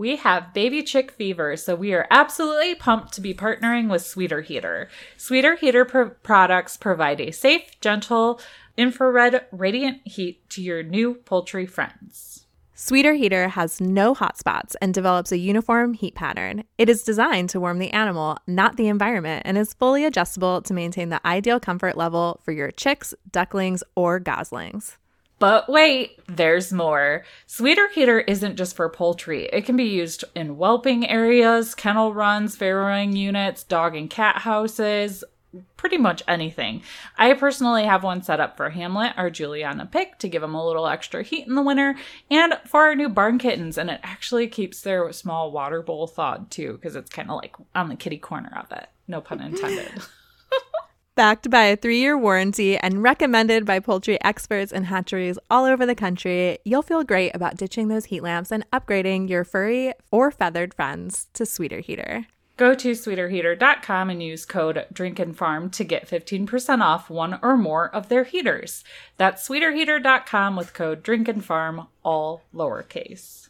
We have baby chick fever, so we are absolutely pumped to be partnering with Sweeter Heater. Sweeter Heater pro- products provide a safe, gentle, infrared radiant heat to your new poultry friends. Sweeter Heater has no hotspots and develops a uniform heat pattern. It is designed to warm the animal, not the environment, and is fully adjustable to maintain the ideal comfort level for your chicks, ducklings, or goslings. But wait, there's more. Sweeter Heater isn't just for poultry. It can be used in whelping areas, kennel runs, farrowing units, dog and cat houses, pretty much anything. I personally have one set up for Hamlet, our Juliana pig, to give them a little extra heat in the winter, and for our new barn kittens, and it actually keeps their small water bowl thawed too, because it's kind of like on the kitty corner of it. No pun intended. Backed by a three year warranty and recommended by poultry experts and hatcheries all over the country, you'll feel great about ditching those heat lamps and upgrading your furry or feathered friends to Sweeter Heater. Go to sweeterheater.com and use code DRINKANDFARM to get 15% off one or more of their heaters. That's sweeterheater.com with code DRINKANDFARM, all lowercase.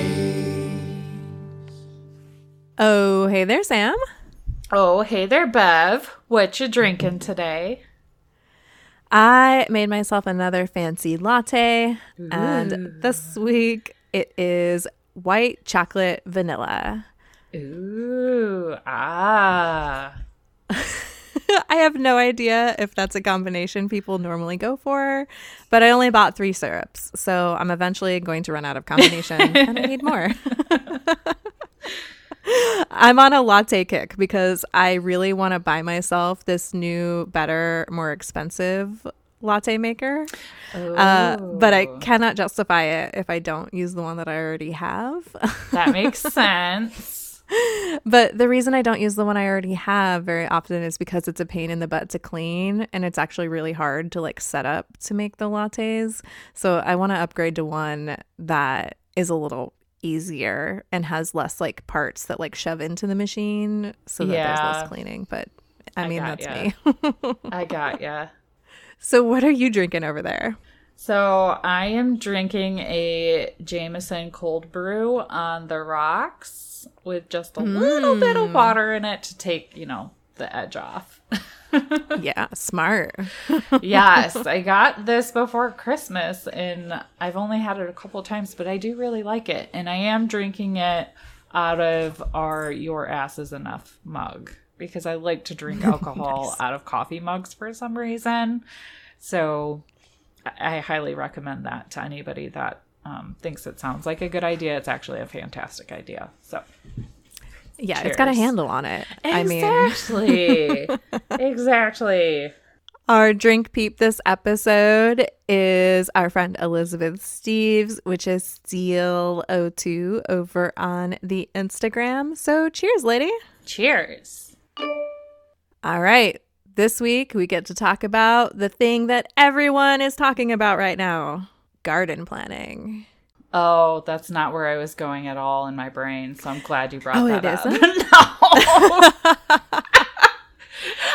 Oh, hey there, Sam. Oh, hey there, Bev. What you drinking today? I made myself another fancy latte, and this week it is white chocolate vanilla. Ooh, ah. I have no idea if that's a combination people normally go for, but I only bought three syrups, so I'm eventually going to run out of combination and I need more. I'm on a latte kick because I really want to buy myself this new, better, more expensive latte maker. Uh, but I cannot justify it if I don't use the one that I already have. That makes sense. but the reason I don't use the one I already have very often is because it's a pain in the butt to clean and it's actually really hard to like set up to make the lattes. So I want to upgrade to one that is a little easier and has less like parts that like shove into the machine so that there's less cleaning. But I, I mean, that's ya. me. I got ya. so what are you drinking over there? So I am drinking a Jameson cold brew on the rocks with just a little bit of mm. water in it to take, you know, the edge off. yeah, smart. yes, I got this before Christmas and I've only had it a couple times, but I do really like it. And I am drinking it out of our Your Ass is Enough mug because I like to drink alcohol out of coffee mugs for some reason. So I I highly recommend that to anybody that um, thinks it sounds like a good idea. It's actually a fantastic idea. So Yeah, it's got a handle on it. I mean, exactly, exactly. Our drink peep this episode is our friend Elizabeth Steves, which is Steel02 over on the Instagram. So cheers, lady. Cheers. All right. This week we get to talk about the thing that everyone is talking about right now garden planning. Oh, that's not where I was going at all in my brain. So I'm glad you brought Oh, that it up. isn't? no.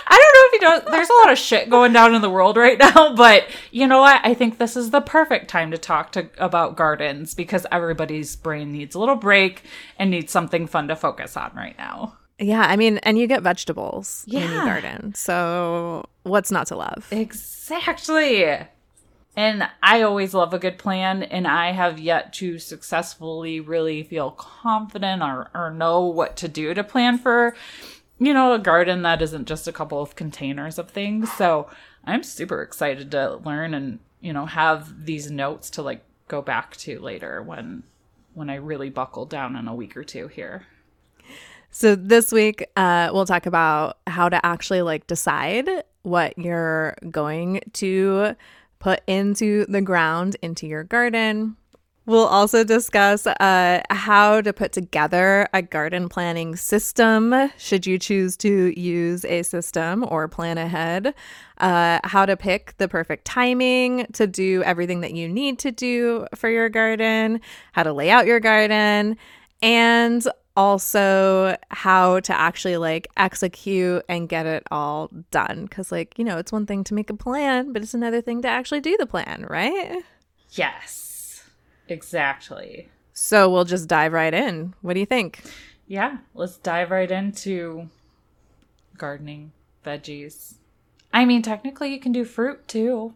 I don't know if you don't. There's a lot of shit going down in the world right now, but you know what? I think this is the perfect time to talk to about gardens because everybody's brain needs a little break and needs something fun to focus on right now. Yeah, I mean, and you get vegetables when you Yeah. garden. So what's not to love? Exactly. And I always love a good plan, and I have yet to successfully really feel confident or, or know what to do to plan for, you know, a garden that isn't just a couple of containers of things. So I'm super excited to learn and, you know, have these notes to like go back to later when when I really buckle down in a week or two here. So this week, uh, we'll talk about how to actually like decide what you're going to put into the ground into your garden. We'll also discuss uh, how to put together a garden planning system, should you choose to use a system or plan ahead, uh, how to pick the perfect timing to do everything that you need to do for your garden, how to lay out your garden, and also how to actually like execute and get it all done. Because, like, you know, it's one thing to make a plan, but it's another thing to actually do the plan, right? Yes. Exactly. So we'll just dive right in. What do you think? Yeah, let's dive right into gardening, veggies. I mean, technically, you can do fruit too.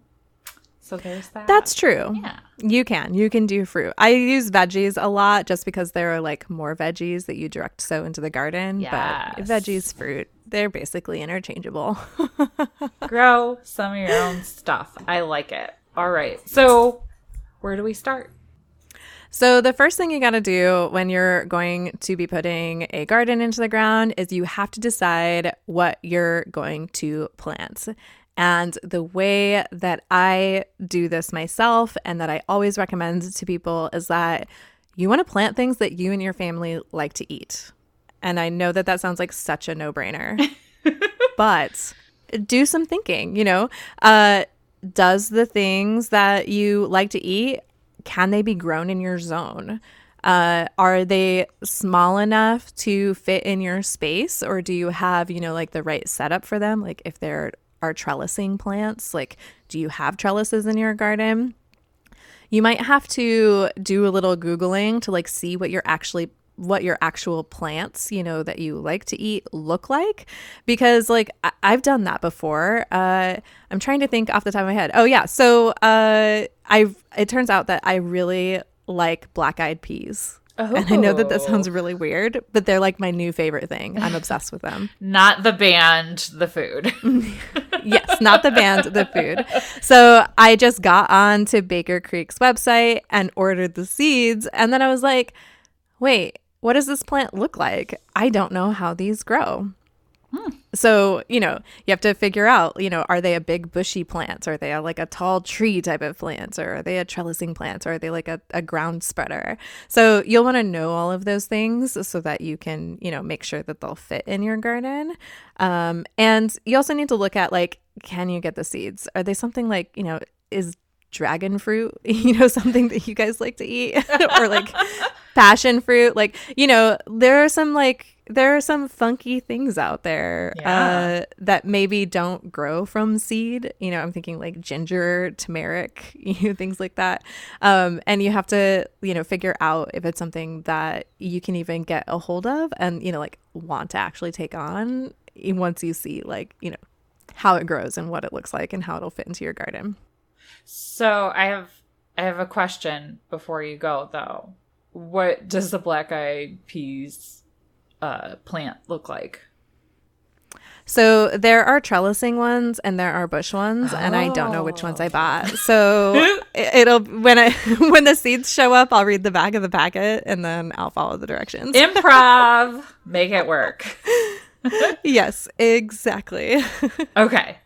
So there's that. That's true. Yeah. You can. You can do fruit. I use veggies a lot just because there are like more veggies that you direct sow into the garden. But veggies, fruit, they're basically interchangeable. Grow some of your own stuff. I like it. All right. So, where do we start? So, the first thing you got to do when you're going to be putting a garden into the ground is you have to decide what you're going to plant. And the way that I do this myself and that I always recommend to people is that you want to plant things that you and your family like to eat. And I know that that sounds like such a no brainer, but do some thinking, you know? Uh, does the things that you like to eat can they be grown in your zone uh, are they small enough to fit in your space or do you have you know like the right setup for them like if there are trellising plants like do you have trellises in your garden? You might have to do a little googling to like see what you're actually what your actual plants you know that you like to eat look like because like I- i've done that before. Uh i'm trying to think off the top of my head. Oh yeah. So uh i it turns out that i really like black eyed peas and i know that that sounds oh. really weird but they're like my new favorite thing i'm obsessed with them Not the band, the food. yes, not the band, the food. So I just got on to Baker Creek's website and ordered the seeds. And then I was like, wait, what does this plant look like? I don't know how these grow. So, you know, you have to figure out, you know, are they a big bushy plant? Are they a, like a tall tree type of plant? Or are they a trellising plant? Or are they like a, a ground spreader? So you'll want to know all of those things so that you can, you know, make sure that they'll fit in your garden. Um, and you also need to look at like, can you get the seeds? Are they something like, you know, is dragon fruit, you know, something that you guys like to eat? or like passion fruit? Like, you know, there are some like, there are some funky things out there Yeah. uh, that maybe don't grow from seed. You know, I'm thinking like ginger, turmeric, you know, things like that. Um, and you have to, you know, figure out if it's something that you can even get a hold of and, you know, like want to actually take on once you see like, you know, how it grows and what it looks like and how it'll fit into your garden. So I have I have a question before you go though. What does the black eyed peas uh, plant look like? So there are trellising ones and there are bush ones, and I don't know which ones I Oh. bought. So it'll when I when the seeds show up, I'll read the back of the packet and then I'll follow the directions. Improv, make it work. yes, exactly. Okay.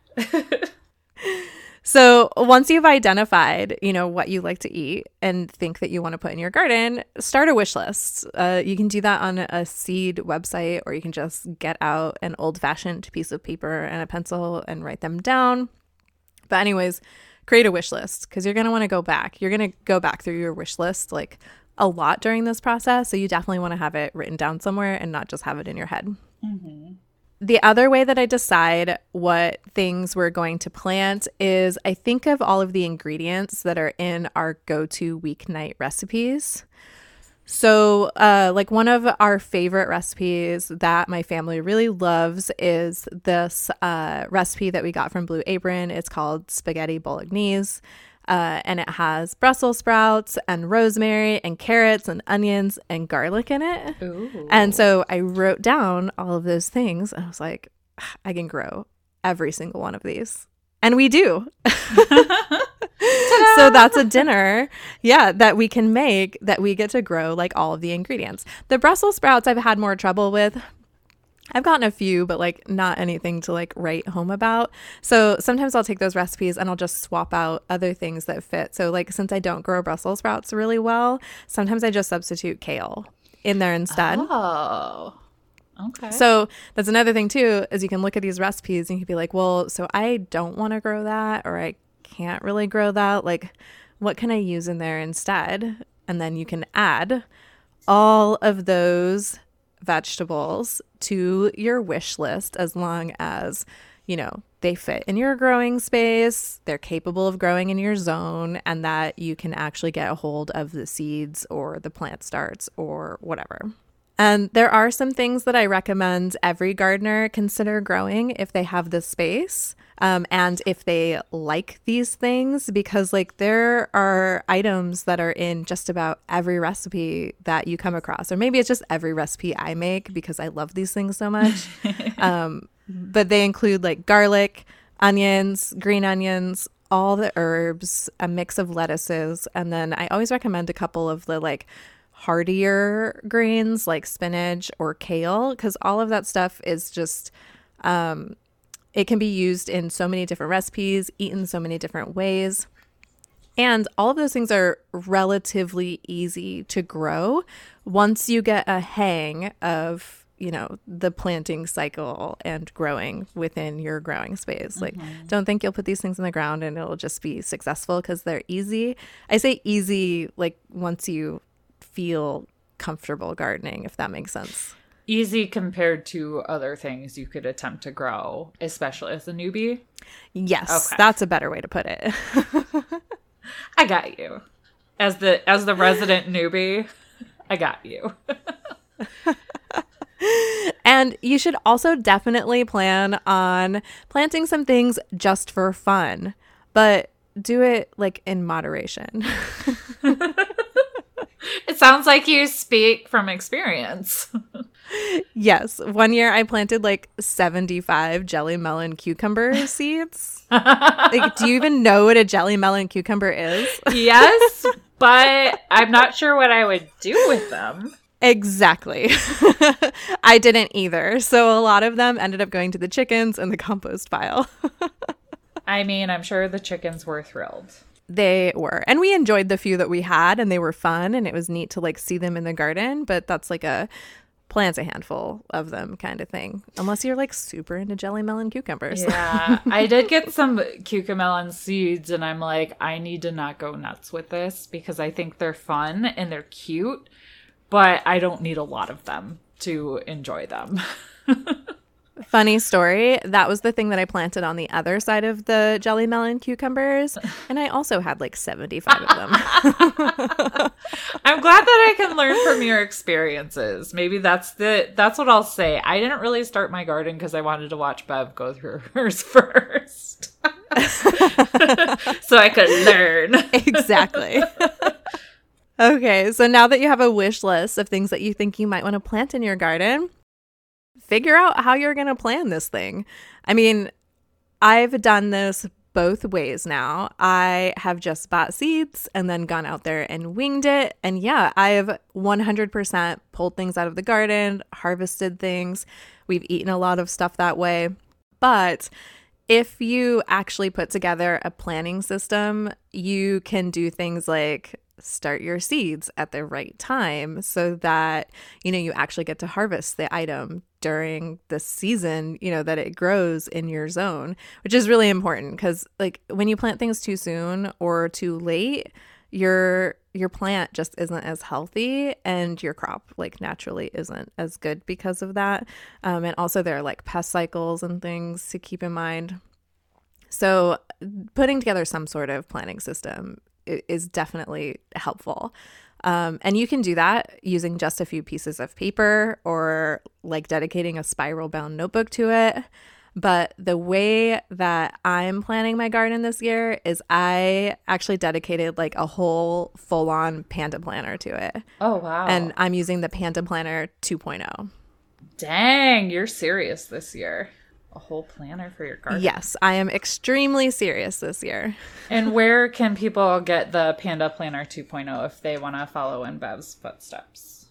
So once you've identified, you know, what you like to eat and think that you want to put in your garden, start a wish list. Uh, you can do that on a seed website, or you can just get out an old-fashioned piece of paper and a pencil and write them down. But anyways, create a wish list because you're gonna want to go back. You're gonna go back through your wish list like a lot during this process, so you definitely want to have it written down somewhere and not just have it in your head. The other way that I decide what things we're going to plant is I think of all of the ingredients that are in our go to weeknight recipes. So, uh, like one of our favorite recipes that my family really loves is this uh, recipe that we got from Blue Apron. It's called spaghetti bolognese. Uh, and it has Brussels sprouts and rosemary and carrots and onions and garlic in it. Ooh. And so I wrote down all of those things and I was like, "Ah, I can grow every single one of these. And we do. so that's a dinner, yeah, that we can make that we get to grow like all of the ingredients. The Brussels sprouts I've had more trouble with. I've gotten a few, but like not anything to like write home about. So sometimes I'll take those recipes and I'll just swap out other things that fit. So like since I don't grow Brussels sprouts really well, sometimes I just substitute kale in there instead. Oh. Okay. So that's another thing too, is you can look at these recipes and you can be like, well, so I don't want to grow that or I can't really grow that. Like, what can I use in there instead? And then you can add all of those vegetables to your wish list as long as, you know, they fit in your growing space, they're capable of growing in your zone, and that you can actually get a hold of the seeds or the plant starts or whatever. And there are some things that I recommend every gardener consider growing if they have the space um, and if they like these things, because like there are items that are in just about every recipe that you come across, or maybe it's just every recipe I make because I love these things so much. um, but they include like garlic, onions, green onions, all the herbs, a mix of lettuces, and then I always recommend a couple of the like hardier greens like spinach or kale because all of that stuff is just um, it can be used in so many different recipes eaten so many different ways. And all of those things are relatively easy to grow once you get a hang of you know the planting cycle and growing within your growing space. Like don't think you'll put these things in the ground and it'll just be successful because they're easy. I say easy like once you feel comfortable gardening, if that makes sense. Easy compared to other things you could attempt to grow, especially as a newbie. Yes, Okay. that's a better way to put it. I got you. As the as the resident newbie, I got you. and you should also definitely plan on planting some things just for fun, but do it like in moderation. It sounds like you speak from experience. yes, one year I planted like 75 jelly melon cucumber seeds. like, do you even know what a jelly melon cucumber is? yes, but I'm not sure what I would do with them. Exactly. I didn't either. So a lot of them ended up going to the chickens and the compost pile. I mean, I'm sure the chickens were thrilled. They were. And we enjoyed the few that we had and they were fun and it was neat to like see them in the garden, but that's like a plants a handful of them kind of thing. Unless you're like super into jelly melon cucumbers. Yeah, I did get some cucamelon seeds, and I'm like, I need to not go nuts with this because I think they're fun and they're cute, but I don't need a lot of them to enjoy them. Funny story. That was the thing that I planted on the other side of the jelly melon cucumbers. And I also had like 75 of them. I'm glad that I can learn from your experiences. Maybe that's the that's what I'll say. I didn't really start my garden because I wanted to watch Bev go through hers first. so I could learn. exactly. okay, so now that you have a wish list of things that you think you might want to plant in your garden, figure out how you're going to plan this thing. I mean, I've done this both ways now. I have just bought seeds and then gone out there and winged it. And yeah, I've 100% pulled things out of the garden, harvested things. We've eaten a lot of stuff that way. But if you actually put together a planning system, you can do things like start your seeds at the right time so that you know you actually get to harvest the item during the season you know that it grows in your zone which is really important cuz like when you plant things too soon or too late your your plant just isn't as healthy and your crop like naturally isn't as good because of that. Um, and also there are like pest cycles and things to keep in mind. So, putting together some sort of planning system is definitely helpful. Um, and you can do that using just a few pieces of paper or like dedicating a spiral bound notebook to it. But the way that I'm planning my garden this year is I actually dedicated like a whole full on panda planner to it. Oh wow. And I'm using the Panda Planner oh. 2.0. dang, you're serious this year. A whole planner for your garden. Yes, I am extremely serious this year. And where can people get the Panda Planner 2.0 if they want to follow in Bev's footsteps?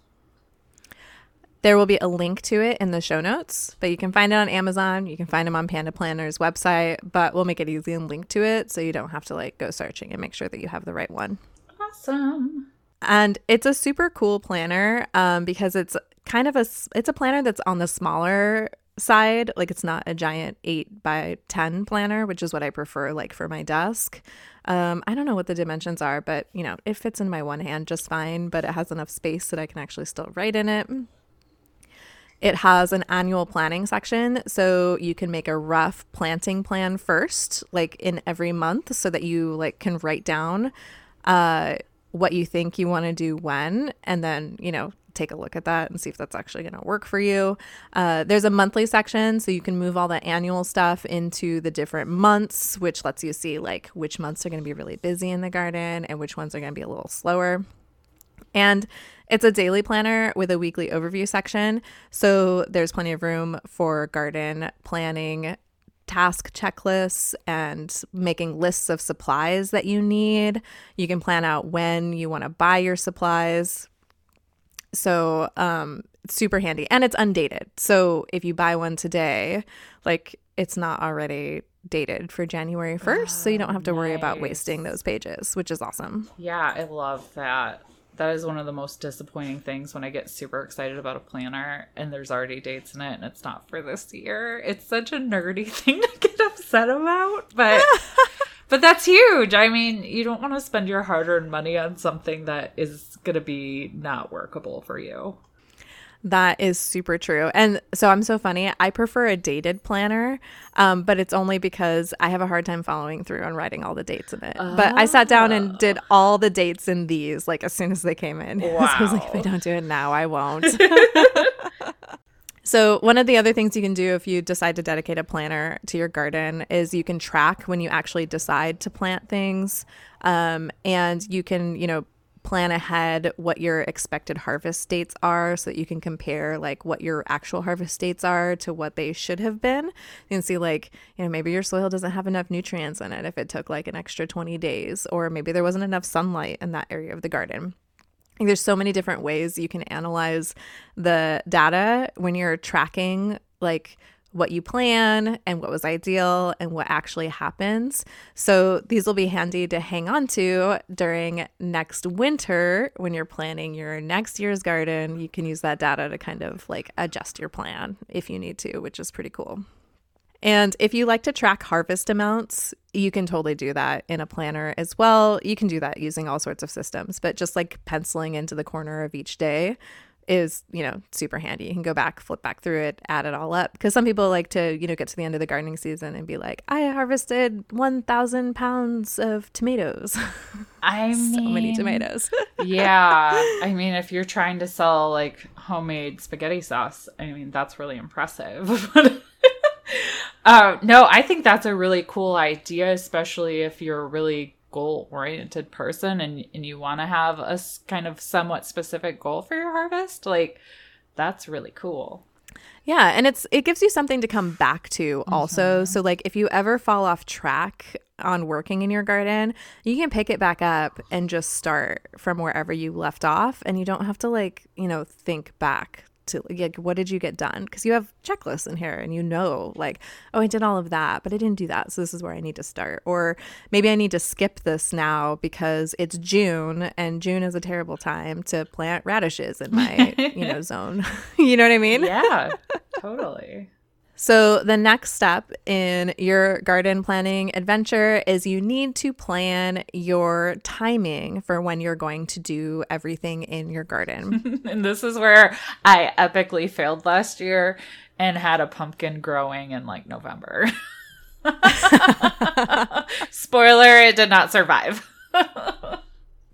There will be a link to it in the show notes, but you can find it on Amazon. You can find them on Panda Planner's website, but we'll make it easy and link to it so you don't have to like go searching and make sure that you have the right one. Awesome. And it's a super cool planner um, because it's kind of a it's a planner that's on the smaller side. Like it's not a giant eight by ten planner, which is what I prefer like for my desk. Um, I don't know what the dimensions are, but you know it fits in my one hand just fine. But it has enough space that I can actually still write in it. It has an annual planning section, so you can make a rough planting plan first, like in every month, so that you like can write down uh, what you think you want to do when, and then you know take a look at that and see if that's actually going to work for you. Uh, there's a monthly section, so you can move all the annual stuff into the different months, which lets you see like which months are going to be really busy in the garden and which ones are going to be a little slower. And it's a daily planner with a weekly overview section. So there's plenty of room for garden planning, task checklists, and making lists of supplies that you need. You can plan out when you want to buy your supplies. So, um, it's super handy and it's undated. So, if you buy one today, like it's not already dated for January 1st, so you don't have to worry about wasting those pages, which is awesome. Yeah, I love that. That is one of the most disappointing things when I get super excited about a planner and there's already dates in it and it's not for this year. It's such a nerdy thing to get upset about, but but that's huge. I mean, you don't want to spend your hard-earned money on something that is going to be not workable for you. That is super true. And so I'm so funny. I prefer a dated planner, um, but it's only because I have a hard time following through on writing all the dates in it. But I sat down and did all the dates in these like as soon as they came in. so I was like, if I don't do it now, I won't. So, one of the other things you can do if you decide to dedicate a planner to your garden is you can track when you actually decide to plant things. Um, and you can, you know, plan ahead what your expected harvest dates are so that you can compare like what your actual harvest dates are to what they should have been. You can see, like, you know, maybe your soil doesn't have enough nutrients in it if it took like an extra 20 days, or maybe there wasn't enough sunlight in that area of the garden. There's so many different ways you can analyze the data when you're tracking like what you plan and what was ideal and what actually happens. So these will be handy to hang on to during next winter when you're planning your next year's garden. You can use that data to kind of like adjust your plan if you need to, which is pretty cool. And if you like to track harvest amounts, you can totally do that in a planner as well. You can do that using all sorts of systems, but just like penciling into the corner of each day is, you know, super handy. You can go back, flip back through it, add it all up. Because some people like to, you know, get to the end of the gardening season and be like, I harvested 1,000 pounds of tomatoes. I so many tomatoes. yeah. I mean, if you're trying to sell like homemade spaghetti sauce, I mean, that's really impressive. uh, no, I think that's a really cool idea, especially if you're a really goal oriented person and, and you want to have a kind of somewhat specific goal for your harvest. Like, that's really cool. Yeah, and it's it gives you something to come back to also. So like if you ever fall off track on working in your garden, you can pick it back up and just start from wherever you left off and you don't have to like, you know, think back to like what did you get done? Cuz you have checklists in here and you know like, oh, I did all of that, but I didn't do that. So this is where I need to start. Or maybe I need to skip this now because it's June and June is a terrible time to plant radishes in my, you know, zone. you know what I mean? Yeah, totally. So, the next step in your garden planning adventure is you need to plan your timing for when you're going to do everything in your garden. And this is where I epically failed last year and had a pumpkin growing in like November. Spoiler, it did not survive.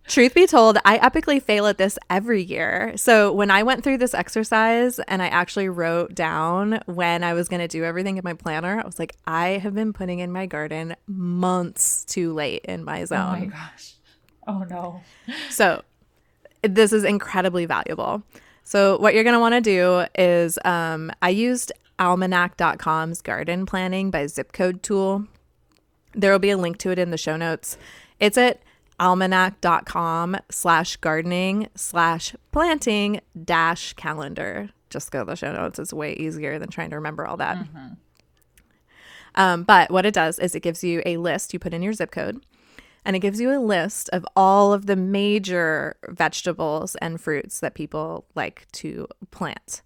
Truth be told, I epically fail at this every year. So, when I went through this exercise and I actually wrote down when I was going to do everything in my planner, I was like, I have been putting in my garden months too late in my zone. Oh my gosh. Oh no. So, this is incredibly valuable. So, what you're going to want to do is um, I used almanac.com's garden planning by zip code tool. There will be a link to it in the show notes. It's at almanac.com slash gardening slash planting dash calendar. just go to the show notes. It's way easier than trying to remember all that. Um, but what it does is it gives you a list. You put in your zip code, and it gives you a list of all of the major vegetables and fruits that people like to plant.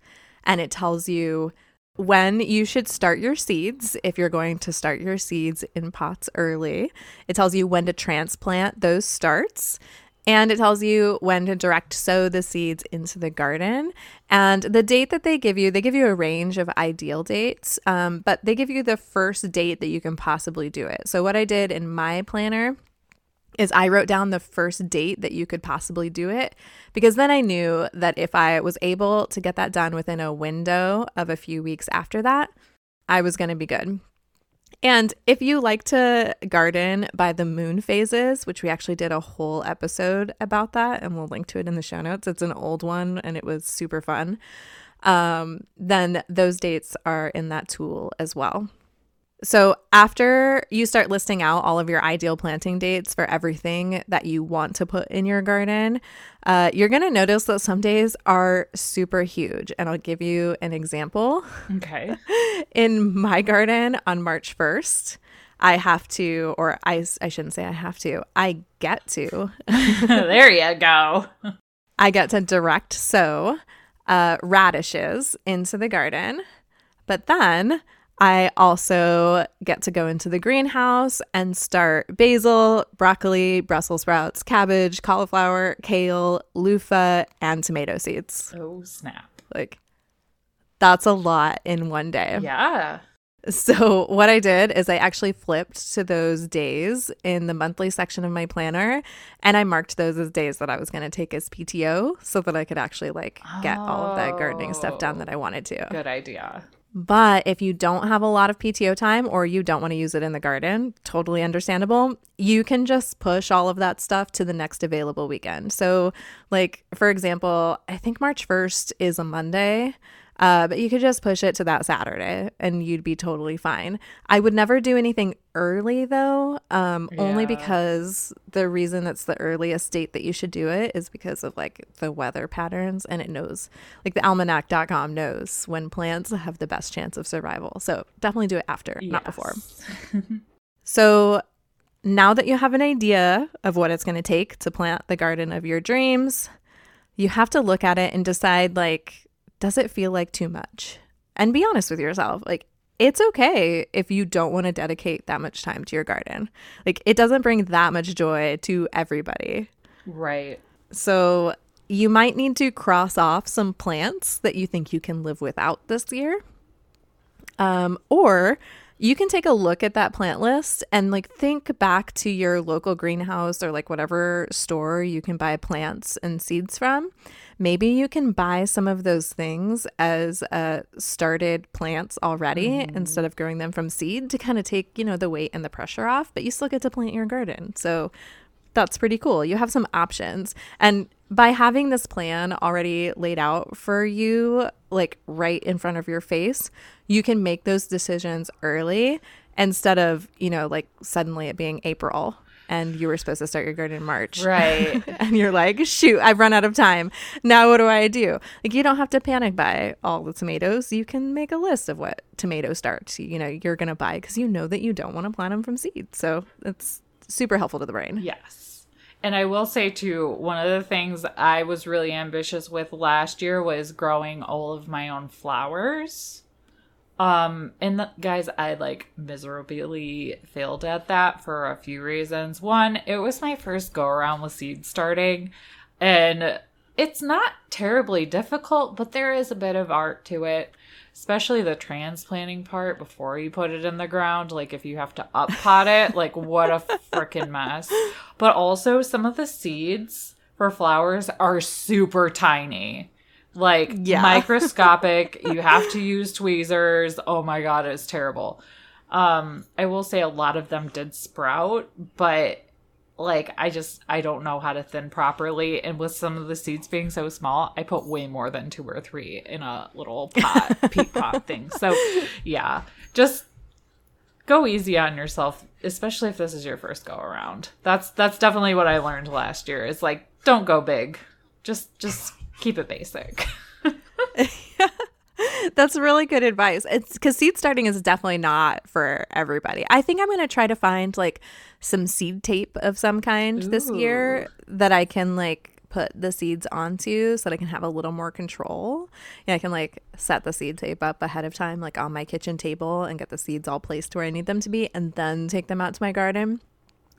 And it tells you when you should start your seeds if you're going to start your seeds in pots early. It tells you when to transplant those starts. And it tells you when to direct sow the seeds into the garden. And the date that they give you, they give you a range of ideal dates, um, but they give you the first date that you can possibly do it. So, what I did in my planner is I wrote down the first date that you could possibly do it because then I knew that if I was able to get that done within a window of a few weeks after that, I was going to be good. And if you like to garden by the moon phases, which we actually did a whole episode about that, and we'll link to it in the show notes, it's an old one and it was super fun. Um, then those dates are in that tool as well. So, after you start listing out all of your ideal planting dates for everything that you want to put in your garden, uh, you're going to notice that some days are super huge. And I'll give you an example. Okay. In my garden on March 1st, I have to, or I, I shouldn't say I have to, I get to, there you go. I get to direct sow uh, radishes into the garden. But then I also get to go into the greenhouse and start basil, broccoli, Brussels sprouts, cabbage, cauliflower, kale, loofah, and tomato seeds. Oh, snap. Like, that's a lot in one day. Yeah. So, what I did is I actually flipped to those days in the monthly section of my planner and I marked those as days that I was going to take as PTO so that I could actually like get all of that gardening stuff done that I wanted to. Oh, good idea. But if you don't have a lot of PTO time or you don't want to use it in the garden, totally understandable. You can just push all of that stuff to the next available weekend. So, like, for example, I think March 1st is a Monday. Uh, but you could just push it to that Saturday and you'd be totally fine. I would never do anything early though, um, only because the reason that's the earliest date that you should do it is because of like the weather patterns and it knows, like the almanac.com knows when plants have the best chance of survival. So definitely do it after, not before. So now that you have an idea of what it's going to take to plant the garden of your dreams, you have to look at it and decide like, does it feel like too much? And be honest with yourself. Like, it's okay if you don't want to dedicate that much time to your garden. Like, it doesn't bring that much joy to everybody. Right. So, you might need to cross off some plants that you think you can live without this year. Um, or you can take a look at that plant list and like think back to your local greenhouse or like whatever store you can buy plants and seeds from. Maybe you can buy some of those things as uh, started plants already instead of growing them from seed to kind of take, you know, the weight and the pressure off, but you still get to plant your garden. So that's pretty cool. You have some options. And by having this plan already laid out for you, like right in front of your face, you can make those decisions early instead of, you know, like suddenly it being April and you were supposed to start your garden in March. Right. and you're like, shoot, I've run out of time. Now what do I do? Like, you don't have to panic buy all the tomatoes. You can make a list of what tomato starts, you know, you're going to buy because you know that you don't want to plant them from seed. So it's super helpful to the brain. Yes. And I will say too, one of the things I was really ambitious with last year was growing all of my own flowers. Um, and the, guys, I like miserably failed at that for a few reasons. One, it was my first go around with seed starting, and it's not terribly difficult, but there is a bit of art to it, especially the transplanting part before you put it in the ground. Like if you have to up pot it, like what a freaking mess. But also some of the seeds for flowers are super tiny. Like Yeah. microscopic. you have to use tweezers. Oh my god, it's terrible. Um, I will say a lot of them did sprout, but like I just I don't know how to thin properly and with some of the seeds being so small, I put way more than two or three in a little pot peat pot thing. So yeah, just go easy on yourself, especially if this is your first go around. That's that's definitely what I learned last year. Is like don't go big. Just just keep it basic. That's really good advice. It's because seed starting is definitely not for everybody. I think I'm going to try to find like some seed tape of some kind this year that I can like put the seeds onto so that I can have a little more control. Yeah, I can like set the seed tape up ahead of time, like on my kitchen table, and get the seeds all placed where I need them to be, and then take them out to my garden.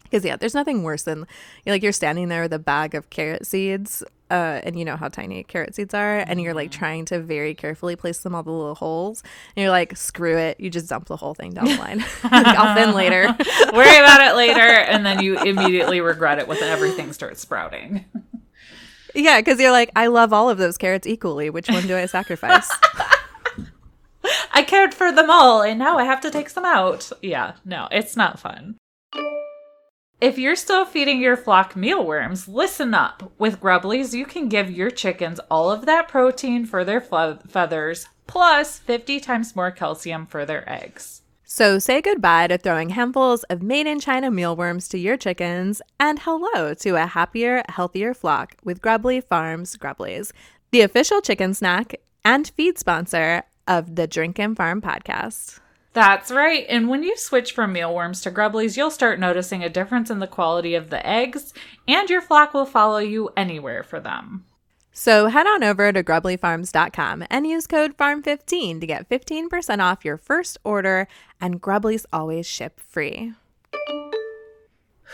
Because yeah, there's nothing worse than you like you're standing there with a bag of carrot seeds, uh, and you know how tiny carrot seeds are, and you're like trying to very carefully place them all the little holes, and you're like, screw it, you just dump the whole thing down the line. like, I'll thin later. Worry about it later, and then you immediately regret it when everything starts sprouting. yeah, because you're like, I love all of those carrots equally. Which one do I sacrifice? I cared for them all, and now I have to take some out. Yeah, no, it's not fun. If you're still feeding your flock mealworms, listen up. With Grubblies, you can give your chickens all of that protein for their fe- feathers, plus 50 times more calcium for their eggs. So say goodbye to throwing handfuls of made in China mealworms to your chickens and hello to a happier, healthier flock with Grubbly Farms Grubblies, the official chicken snack and feed sponsor of the Drink and Farm podcast. That's right. And when you switch from mealworms to grubblies, you'll start noticing a difference in the quality of the eggs, and your flock will follow you anywhere for them. So head on over to grubblyfarms.com and use code FARM15 to get 15% off your first order, and Grubblies always ship free.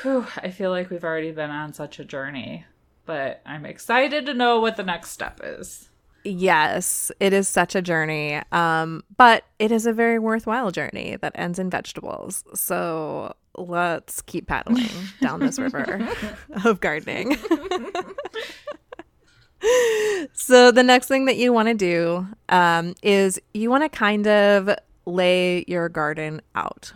Whew, I feel like we've already been on such a journey, but I'm excited to know what the next step is. Yes, it is such a journey, um, but it is a very worthwhile journey that ends in vegetables. So let's keep paddling down this river of gardening. so the next thing that you want to do um, is you want to kind of lay your garden out.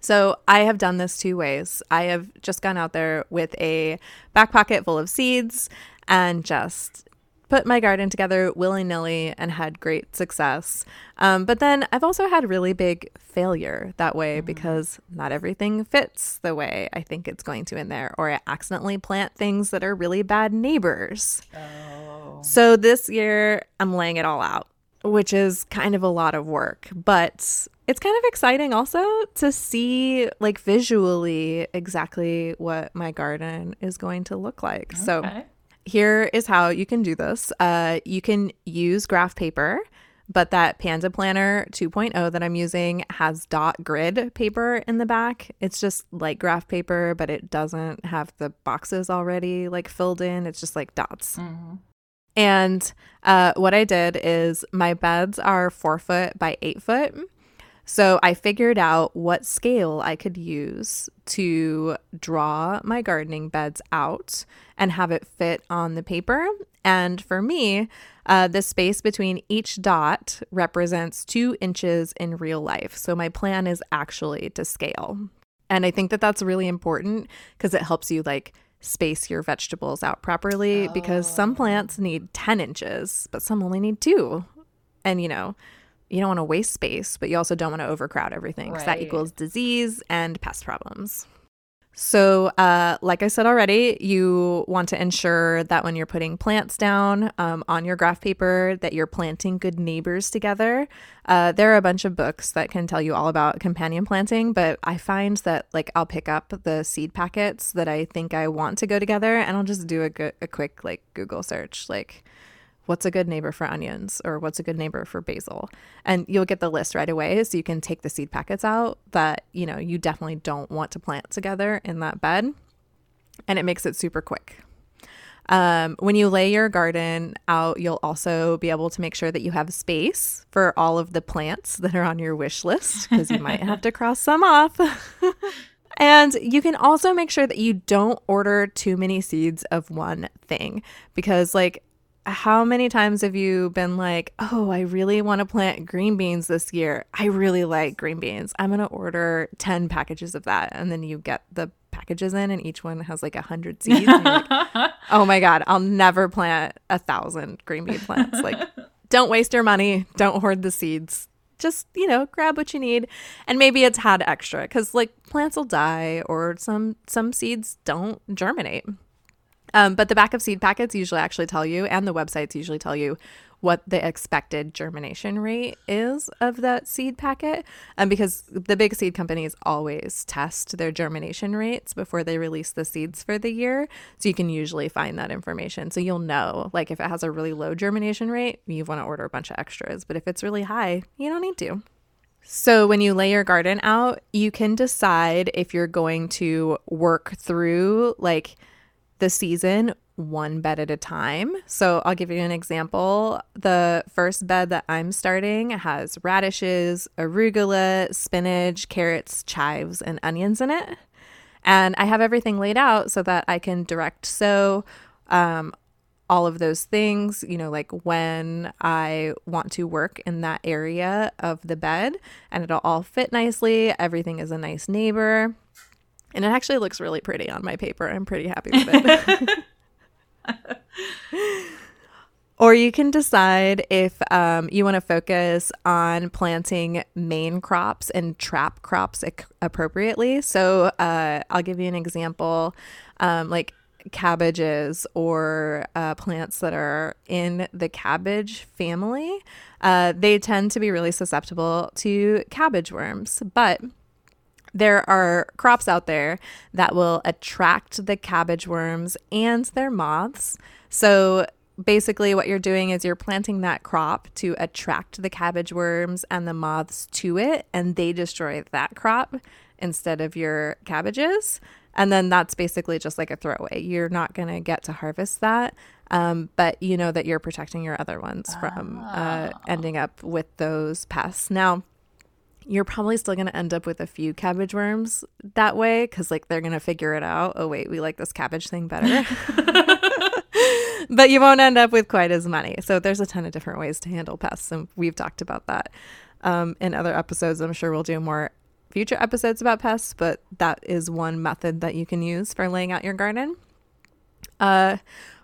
So I have done this two ways. I have just gone out there with a back pocket full of seeds and just put my garden together willy nilly and had great success. Um, but then I've also had really big failure that way because not everything fits the way I think it's going to in there, or I accidentally plant things that are really bad neighbors. Oh. So this year I'm laying it all out, which is kind of a lot of work, but it's kind of exciting also to see like visually exactly what my garden is going to look like. So Okay. Here is how you can do this. Uh, you can use graph paper, but that Panda Planner 2.0 that I'm using has dot grid paper in the back. It's just like graph paper, but it doesn't have the boxes already like filled in. It's just like dots. And uh, what I did is my beds are four foot by eight foot. So I figured out what scale I could use to draw my gardening beds out and have it fit on the paper. And for me, uh, the space between each dot represents two inches in real life. So my plan is actually to scale. And I think that that's really important because it helps you like space your vegetables out properly because some plants need 10 inches, but some only need two. And you know, you don't want to waste space, but you also don't want to overcrowd everything because that equals disease and pest problems. So, uh, like I said already, you want to ensure that when you're putting plants down um, on your graph paper, that you're planting good neighbors together. Uh, there are a bunch of books that can tell you all about companion planting, but I find that like I'll pick up the seed packets that I think I want to go together, and I'll just do a, go- a quick like Google search, like what's a good neighbor for onions or what's a good neighbor for basil. And you'll get the list right away so you can take the seed packets out that you know you definitely don't want to plant together in that bed. And it makes it super quick. Um, when you lay your garden out you'll also be able to make sure that you have space for all of the plants that are on your wish list because you might have to cross some off. And you can also make sure that you don't order too many seeds of one thing because, like, how many times have you been like, oh, I really want to plant green beans this year? I really like green beans. I'm going to order 10 packages of that. And then you get the packages in, and each one has like a 100 seeds. and you're like, oh my God, I'll never plant a thousand green bean plants. Like, don't waste your money. Don't hoard the seeds. Just, you know, grab what you need. And maybe it's had extra because like plants will die or some some seeds don't germinate. Um, but the back of seed packets usually actually tell you, and the websites usually tell you what the expected germination rate is of that seed packet. Um, because the big seed companies always test their germination rates before they release the seeds for the year. So you can usually find that information. So you'll know, like, if it has a really low germination rate, you want to order a bunch of extras. But if it's really high, you don't need to. So, when you lay your garden out, you can decide if you're going to work through like the season one bed at a time. So, I'll give you an example. The first bed that I'm starting has radishes, arugula, spinach, carrots, chives, and onions in it. And I have everything laid out so that I can direct sow um, all of those things, you know, like when I want to work in that area of the bed and it'll all fit nicely. Everything is a nice neighbor. And it actually looks really pretty on my paper. I'm pretty happy with it. or you can decide if um, you want to focus on planting main crops and trap crops ac- appropriately. So uh, I'll give you an example. Um, like cabbages or uh, plants that are in the cabbage family, uh, they tend to be really susceptible to cabbage worms. But there are crops out there that will attract the cabbage worms and their moths. So basically, what you're doing is you're planting that crop to attract the cabbage worms and the moths to it, and they destroy that crop instead of your cabbages. And then that's basically just like a throwaway. You're not going to get to harvest that. Um, but you know that you're protecting your other ones from uh, ending up with those pests. Now, you're probably still going to end up with a few cabbage worms that way because like they're going to figure it out. Oh, wait, we like this cabbage thing better. but you won't end up with quite as many. So there's a ton of different ways to handle pests. And we've talked about that um, in other episodes. I'm sure we'll do more future episodes about pests, but that is one method that you can use for laying out your garden. Uh,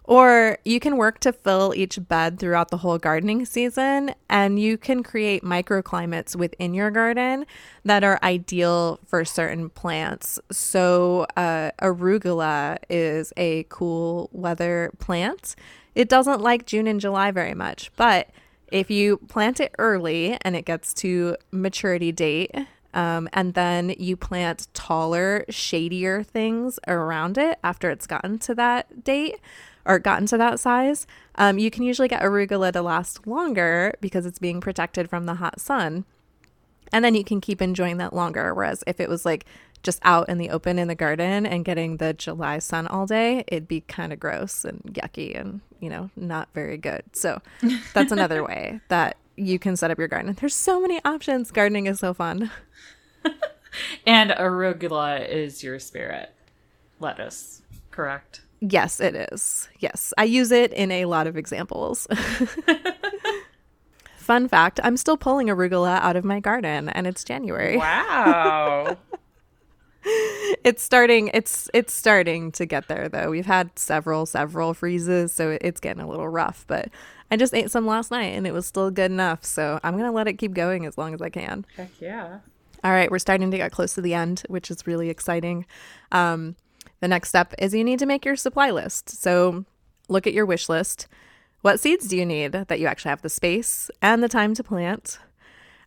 or you can work to fill each bed throughout the whole gardening season, and you can create microclimates within your garden that are ideal for certain plants. So, uh, arugula is a cool weather plant. It doesn't like June and July very much, but if you plant it early and it gets to maturity date, um, and then you plant taller, shadier things around it after it's gotten to that date or gotten to that size. Um, you can usually get arugula to last longer because it's being protected from the hot sun. And then you can keep enjoying that longer. Whereas if it was like just out in the open in the garden and getting the July sun all day, it'd be kind of gross and yucky and, you know, not very good. So that's another way that you can set up your garden. There's so many options. Gardening is so fun. and arugula is your spirit lettuce, correct? Yes, it is. Yes, I use it in a lot of examples. Fun fact I'm still pulling arugula out of my garden and it's January. Wow. it's starting it's it's starting to get there though. We've had several several freezes, so it's getting a little rough, but I just ate some last night and it was still good enough, so I'm going to let it keep going as long as I can. Heck yeah. All right, we're starting to get close to the end, which is really exciting. Um, the next step is you need to make your supply list. So look at your wish list. What seeds do you need that you actually have the space and the time to plant?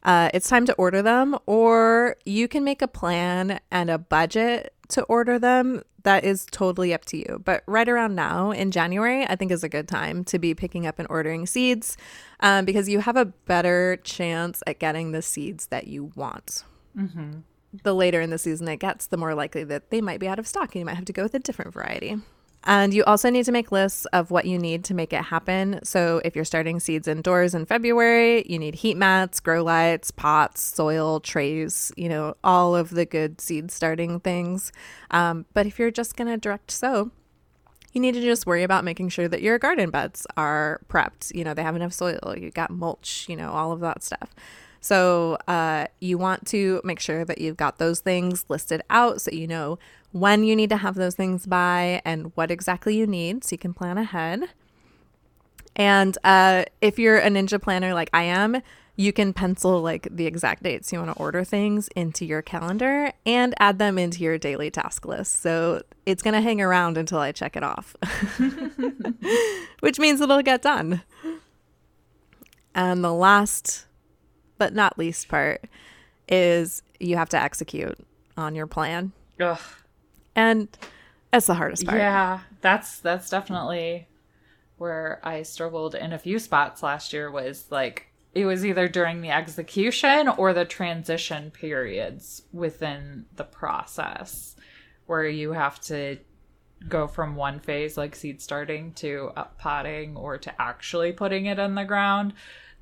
Uh, it's time to order them, or you can make a plan and a budget to order them. That is totally up to you. But right around now in January, I think is a good time to be picking up and ordering seeds um, because you have a better chance at getting the seeds that you want. Mm-hmm the later in the season it gets, the more likely that they might be out of stock and you might have to go with a different variety. And you also need to make lists of what you need to make it happen. So, if you're starting seeds indoors in February, you need heat mats, grow lights, pots, soil, trays, you know, all of the good seed starting things. Um, but if you're just going to direct sow, you need to just worry about making sure that your garden beds are prepped. You know, they have enough soil, you got mulch, you know, all of that stuff. So uh, you want to make sure that you've got those things listed out so you know when you need to have those things by and what exactly you need so you can plan ahead. And uh, if you're a ninja planner like I am, you can pencil like the exact dates you want to order things into your calendar and add them into your daily task list. So it's going to hang around until I check it off, which means it'll get done. And the last but not least part is you have to execute on your plan. Ugh. And that's the hardest part. Yeah, that's that's definitely where I struggled in a few spots last year was like it was either during the execution or the transition periods within the process where you have to go from one phase like seed starting to up potting or to actually putting it in the ground.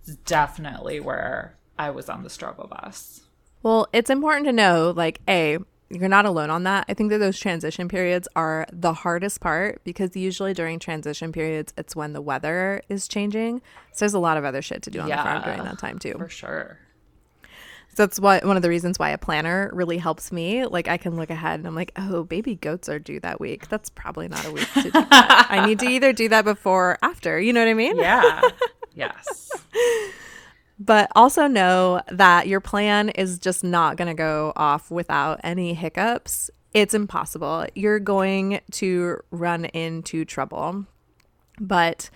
It's definitely where I was on the struggle bus. Well, it's important to know like, A, you're not alone on that. I think that those transition periods are the hardest part because usually during transition periods, it's when the weather is changing. So there's a lot of other shit to do on the farm during that time too. For sure. So that's why one of the reasons why a planner really helps me. Like I can look ahead and I'm like, oh, baby goats are due that week. That's probably not a week to do that. I need to either do that before or after. You know what I mean? Yeah. yes. But also know that your plan is just not going to go off without any hiccups. It's impossible. You're going to run into trouble. But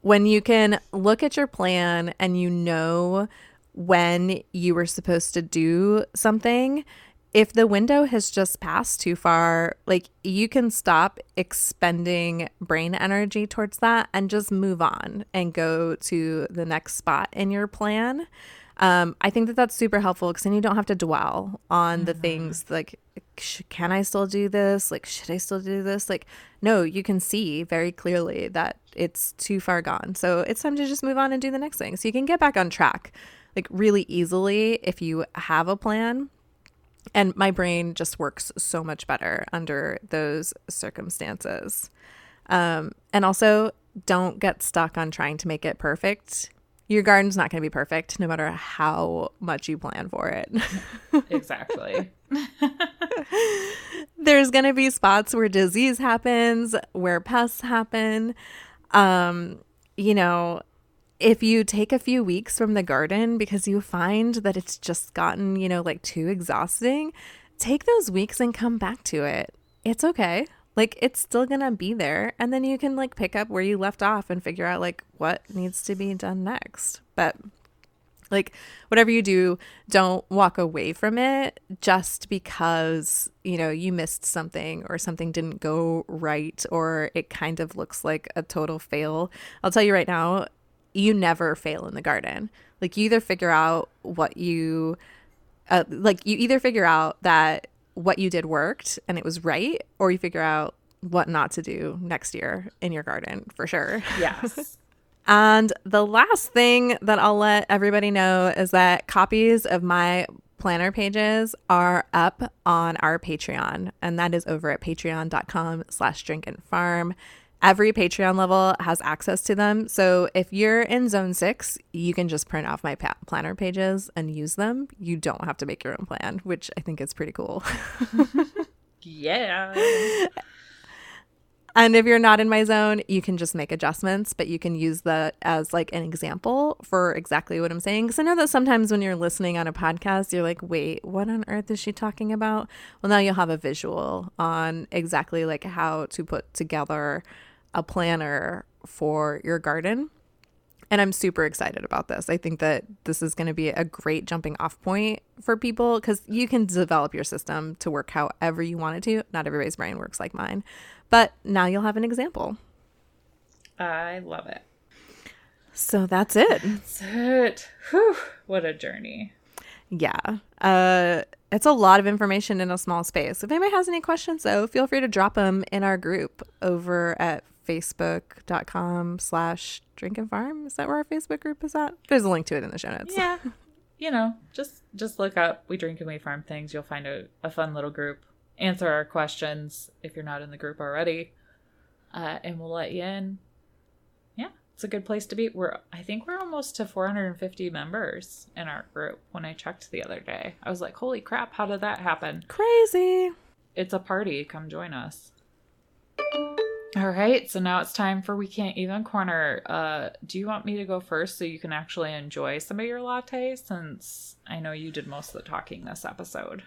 when you can look at your plan and you know when you were supposed to do something, if the window has just passed too far, like you can stop expending brain energy towards that and just move on and go to the next spot in your plan. Um, I think that that's super helpful because then you don't have to dwell on mm-hmm. the things like, sh- can I still do this? Like, should I still do this? Like, no, you can see very clearly that it's too far gone. So it's time to just move on and do the next thing. So you can get back on track like really easily if you have a plan and my brain just works so much better under those circumstances. Um, and also, don't get stuck on trying to make it perfect. Your garden's not going to be perfect no matter how much you plan for it. exactly. There's going to be spots where disease happens, where pests happen. Um, you know, if you take a few weeks from the garden because you find that it's just gotten, you know, like too exhausting, take those weeks and come back to it. It's okay. Like it's still going to be there and then you can like pick up where you left off and figure out like what needs to be done next. But like whatever you do, don't walk away from it just because, you know, you missed something or something didn't go right or it kind of looks like a total fail. I'll tell you right now, you never fail in the garden. Like you either figure out what you uh, like you either figure out that what you did worked and it was right or you figure out what not to do next year in your garden for sure. Yes. and the last thing that I'll let everybody know is that copies of my planner pages are up on our Patreon, and that is over at patreon.com slash drink and farm. Every Patreon level has access to them. So if you're in zone six, you can just print off my pa- planner pages and use them. You don't have to make your own plan, which I think is pretty cool. yeah. And if you're not in my zone, you can just make adjustments, but you can use that as like an example for exactly what I'm saying. Because I know that sometimes when you're listening on a podcast, you're like, wait, what on earth is she talking about? Well, now you'll have a visual on exactly like how to put together a planner for your garden. And I'm super excited about this. I think that this is going to be a great jumping off point for people because you can develop your system to work however you want it to. Not everybody's brain works like mine, but now you'll have an example. I love it. So that's it. That's it. Whew, what a journey. Yeah. Uh, it's a lot of information in a small space. If anybody has any questions, though, feel free to drop them in our group over at facebook.com slash drink and farm. Is that where our Facebook group is at? There's a link to it in the show notes. Yeah. you know, just just look up we drink and we farm things. You'll find a, a fun little group. Answer our questions if you're not in the group already. Uh, and we'll let you in. Yeah, it's a good place to be. We're I think we're almost to 450 members in our group when I checked the other day. I was like, holy crap, how did that happen? Crazy. It's a party. Come join us. All right, so now it's time for we can't even corner. Uh, do you want me to go first so you can actually enjoy some of your latte Since I know you did most of the talking this episode.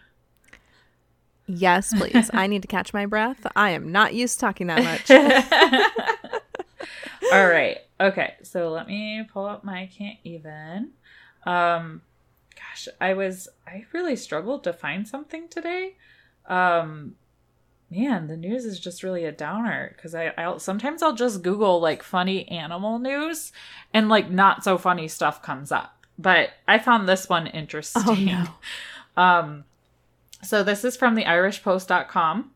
Yes, please. I need to catch my breath. I am not used to talking that much. All right. Okay. So let me pull up my can't even. Um gosh, I was I really struggled to find something today. Um man, the news is just really a downer cuz I I'll sometimes I'll just google like funny animal news and like not so funny stuff comes up. But I found this one interesting. Oh, no. Um so this is from the irishpost.com.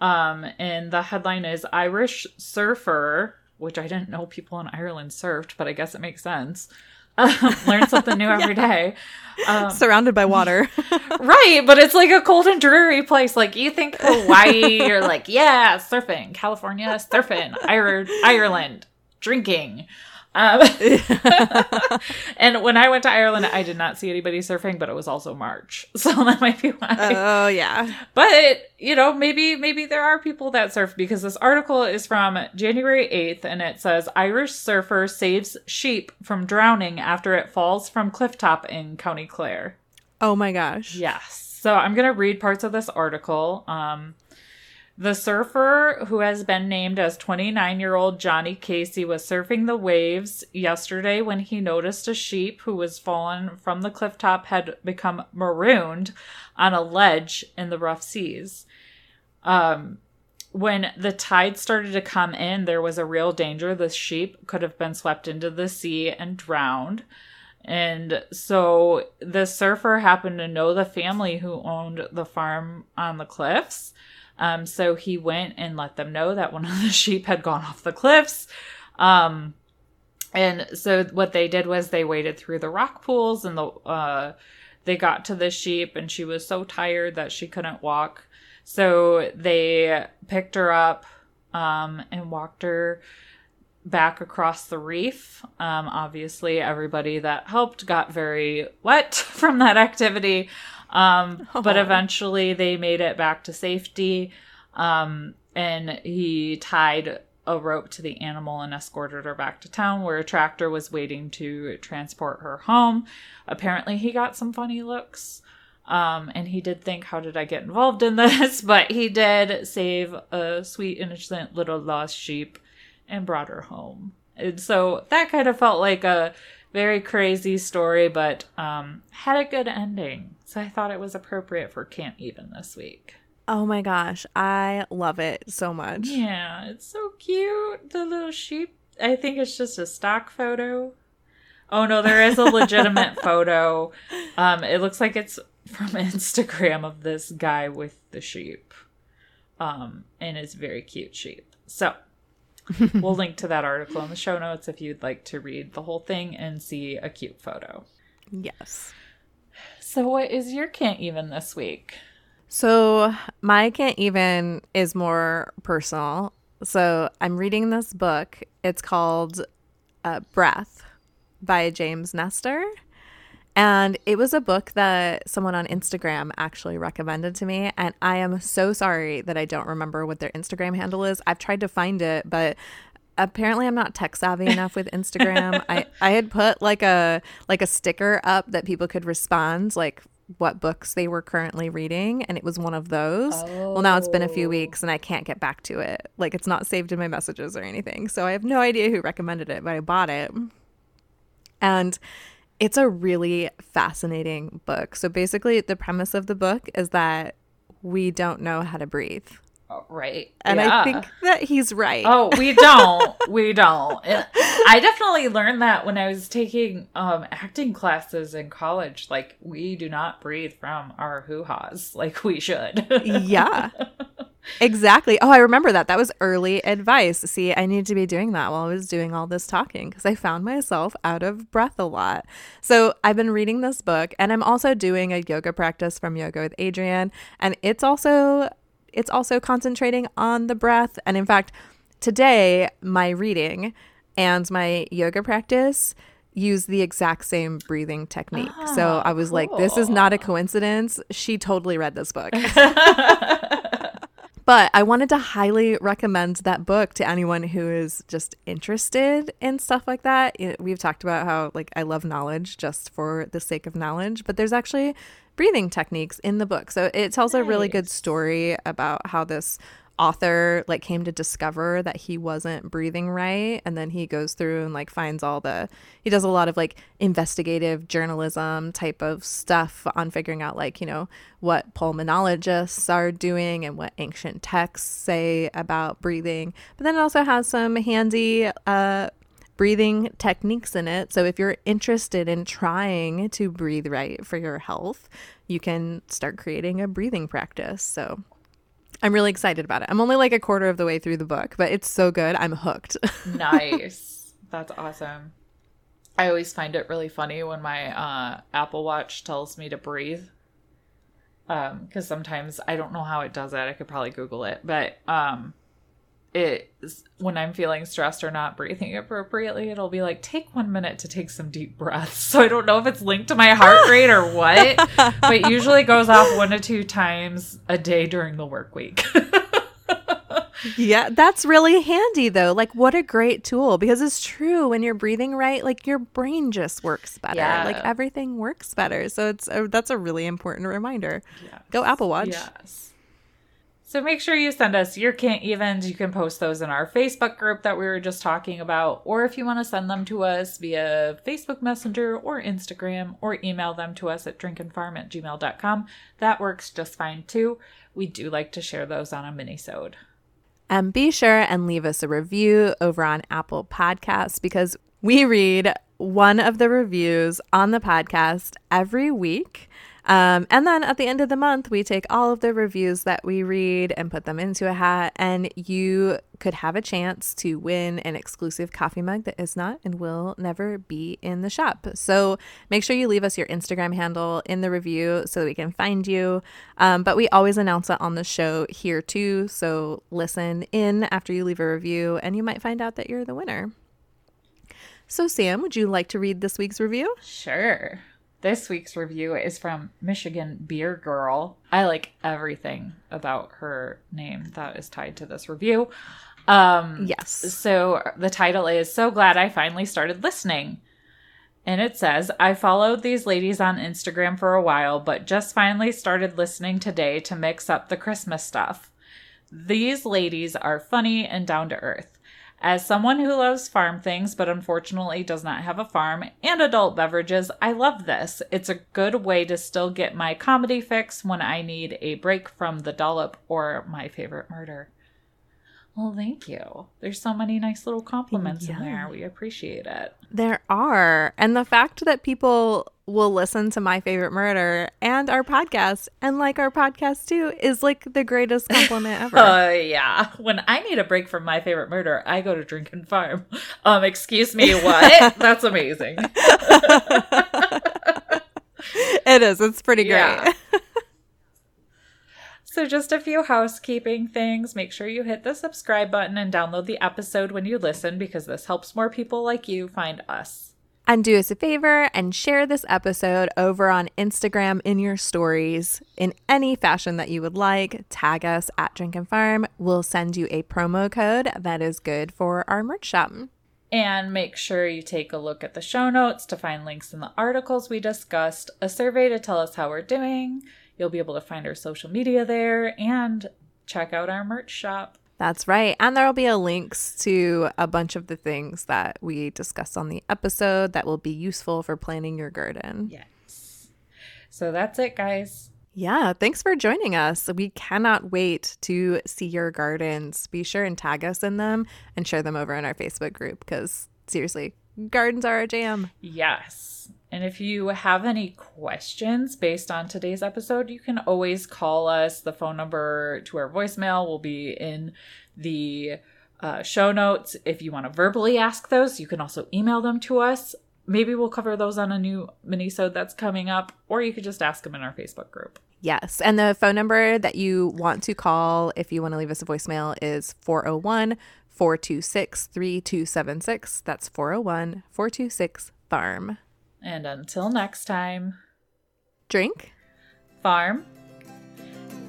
Um, and the headline is Irish surfer, which I didn't know people in Ireland surfed, but I guess it makes sense. Learn something new every day. Um, Surrounded by water. right, but it's like a cold and dreary place. Like you think Hawaii, you're like, yeah, surfing. California, surfing. Ireland, drinking. Um, and when I went to Ireland, I did not see anybody surfing, but it was also March, so that might be why. oh yeah. But you know, maybe maybe there are people that surf because this article is from January 8th and it says Irish surfer saves sheep from drowning after it falls from clifftop in County Clare. Oh my gosh. Yes. So I'm going to read parts of this article. Um the surfer, who has been named as 29 year old Johnny Casey, was surfing the waves yesterday when he noticed a sheep who was fallen from the cliff top had become marooned on a ledge in the rough seas. Um, when the tide started to come in, there was a real danger the sheep could have been swept into the sea and drowned. And so the surfer happened to know the family who owned the farm on the cliffs. Um, so he went and let them know that one of the sheep had gone off the cliffs. Um, and so what they did was they waded through the rock pools and the uh, they got to the sheep and she was so tired that she couldn't walk. So they picked her up um, and walked her back across the reef. Um, obviously, everybody that helped got very wet from that activity. Um, But eventually they made it back to safety. Um, and he tied a rope to the animal and escorted her back to town where a tractor was waiting to transport her home. Apparently, he got some funny looks. Um, and he did think, how did I get involved in this? But he did save a sweet, innocent little lost sheep and brought her home. And so that kind of felt like a very crazy story, but um, had a good ending. So I thought it was appropriate for Can't Even this week. Oh my gosh. I love it so much. Yeah, it's so cute. The little sheep. I think it's just a stock photo. Oh no, there is a legitimate photo. Um, it looks like it's from Instagram of this guy with the sheep. Um, and it's very cute sheep. So we'll link to that article in the show notes if you'd like to read the whole thing and see a cute photo. Yes. So what is your can't even this week? So my can't even is more personal. So I'm reading this book. It's called uh, Breath by James Nestor. And it was a book that someone on Instagram actually recommended to me. And I am so sorry that I don't remember what their Instagram handle is. I've tried to find it, but apparently I'm not tech savvy enough with Instagram. I, I had put like a like a sticker up that people could respond like what books they were currently reading and it was one of those. Well now it's been a few Oh. weeks and I can't get back to it. Like it's not saved in my messages or anything. So I have no idea who recommended it, but I bought it. And it's a really fascinating book. So basically, the premise of the book is that we don't know how to breathe. Oh, right. And Yeah. I think that he's right. Oh, we don't. we don't. I definitely learned that when I was taking um, acting classes in college. Like, we do not breathe from our hoo ha's like we should. yeah. Exactly. Oh, I remember that. That was early advice. See, I need to be doing that while I was doing all this talking because I found myself out of breath a lot. So I've been reading this book and I'm also doing a yoga practice from Yoga with Adriene. And it's also it's also concentrating on the breath. And in fact, today my reading and my yoga practice use the exact same breathing technique. so Ah, I was like, this is not a coincidence. She totally read this book. But I wanted to highly recommend that book to anyone who is just interested in stuff like that. We've talked about how like I love knowledge just for the sake of knowledge, but there's actually breathing techniques in the book. So it tells a really good story about how this author like came to discover that he wasn't breathing right and then he goes through and like finds all the he does a lot of like investigative journalism type of stuff on figuring out like you know what pulmonologists are doing and what ancient texts say about breathing but then it also has some handy uh breathing techniques in it. So if you're interested in trying to breathe right for your health, you can start creating a breathing practice. So I'm really excited about it. I'm only like a quarter of the way through the book, but it's so good. I'm hooked. nice. That's awesome. I always find it really funny when my uh, Apple Watch tells me to breathe. Um, because sometimes I don't know how it does it. I could probably Google it, but um, it when I'm feeling stressed or not breathing appropriately, it'll be like take one minute to take some deep breaths. So I don't know if it's linked to my heart rate or what, but it usually goes off one to two times a day during the work week. yeah, that's really handy though. Like what a great tool because it's true when you're breathing right, like your brain just works better. Yeah. Like everything works better. So it's a, that's a really important reminder. Yes. Go Apple Watch. Yes. So make sure you send us your can't evens. You can post those in our Facebook group that we were just talking about, or if you want to send them to us via Facebook Messenger or Instagram, or email them to us at drinkandfarm at gmail.com. That works just fine too. We do like to share those on a mini-sode. And be sure and leave us a review over on Apple Podcasts because we read one of the reviews on the podcast every week. Um, and then at the end of the month, we take all of the reviews that we read and put them into a hat. And you could have a chance to win an exclusive coffee mug that is not and will never be in the shop. So make sure you leave us your Instagram handle in the review so that we can find you. Um, but we always announce it on the show here too. So listen in after you leave a review and you might find out that you're the winner. So, Sam, would you like to read this week's review? Sure. This week's review is from Michigan Beer Girl. I like everything about her name that is tied to this review. Um, Yes. So the title is So Glad I Finally Started Listening. And it says, I followed these ladies on Instagram for a while, but just finally started listening today to mix up the Christmas stuff. These ladies are funny and down to earth. As someone who loves farm things but unfortunately does not have a farm and adult beverages, I love this. It's a good way to still get my comedy fix when I need a break from the dollop or my favorite murder. Well, thank you. There's so many nice little compliments in there. We appreciate it. There are. And the fact that people will listen to My Favorite Murder and our podcast and like our podcast too is like the greatest compliment ever. Uh, yeah. When I need a break from my favorite murder, I go to Drink and Farm. Um, excuse me, what? That's amazing. it is. It's pretty great. Yeah. So, just a few housekeeping things. Make sure you hit the subscribe button and download the episode when you listen because this helps more people like you find us. And do us a favor and share this episode over on Instagram in your stories in any fashion that you would like. Tag us at Drink and Farm. We'll send you a promo code that is good for our merch shop. And make sure you take a look at the show notes to find links in the articles we discussed, a survey to tell us how we're doing. You'll be able to find our social media there and check out our merch shop. That's right. And there'll be a links to a bunch of the things that we discussed on the episode that will be useful for planning your garden. Yes. So that's it, guys. Yeah, thanks for joining us. We cannot wait to see your gardens. Be sure and tag us in them and share them over in our Facebook group because seriously, gardens are our jam. Yes. And if you have any questions based on today's episode, you can always call us. The phone number to our voicemail will be in the uh, show notes. If you want to verbally ask those, you can also email them to us. Maybe we'll cover those on a new minisode that's coming up, or you could just ask them in our Facebook group. Yes. And the phone number that you want to call if you want to leave us a voicemail is 401 426 3276. That's 401 426 FARM. And until next time, Drink farm.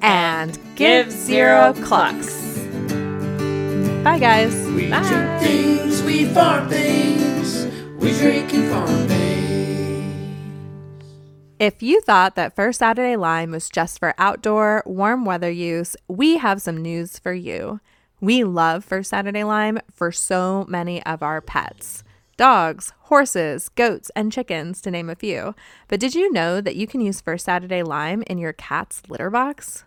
and give zero clucks. Bye, guys. We Bye. drink things, we farm things, we drink and farm things. If you thought that First Saturday Lime was just for outdoor, warm weather use, we have some news for you. We love First Saturday Lime for so many of our pets dogs, horses, goats, and chickens, to name a few. But did you know that you can use First Saturday Lime in your cat's litter box?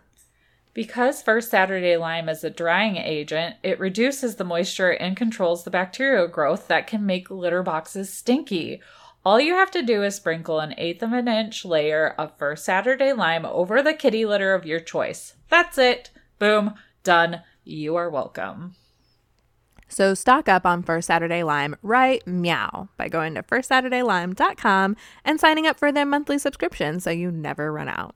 Because First Saturday Lime is a drying agent, it reduces the moisture and controls the bacterial growth that can make litter boxes stinky. All you have to do is sprinkle an eighth of an inch layer of First Saturday Lime over the kitty litter of your choice. That's it. Boom. Done. You are welcome. So stock up on First Saturday Lime right meow by going to firstsaturdaylime.com and signing up for their monthly subscription so you never run out.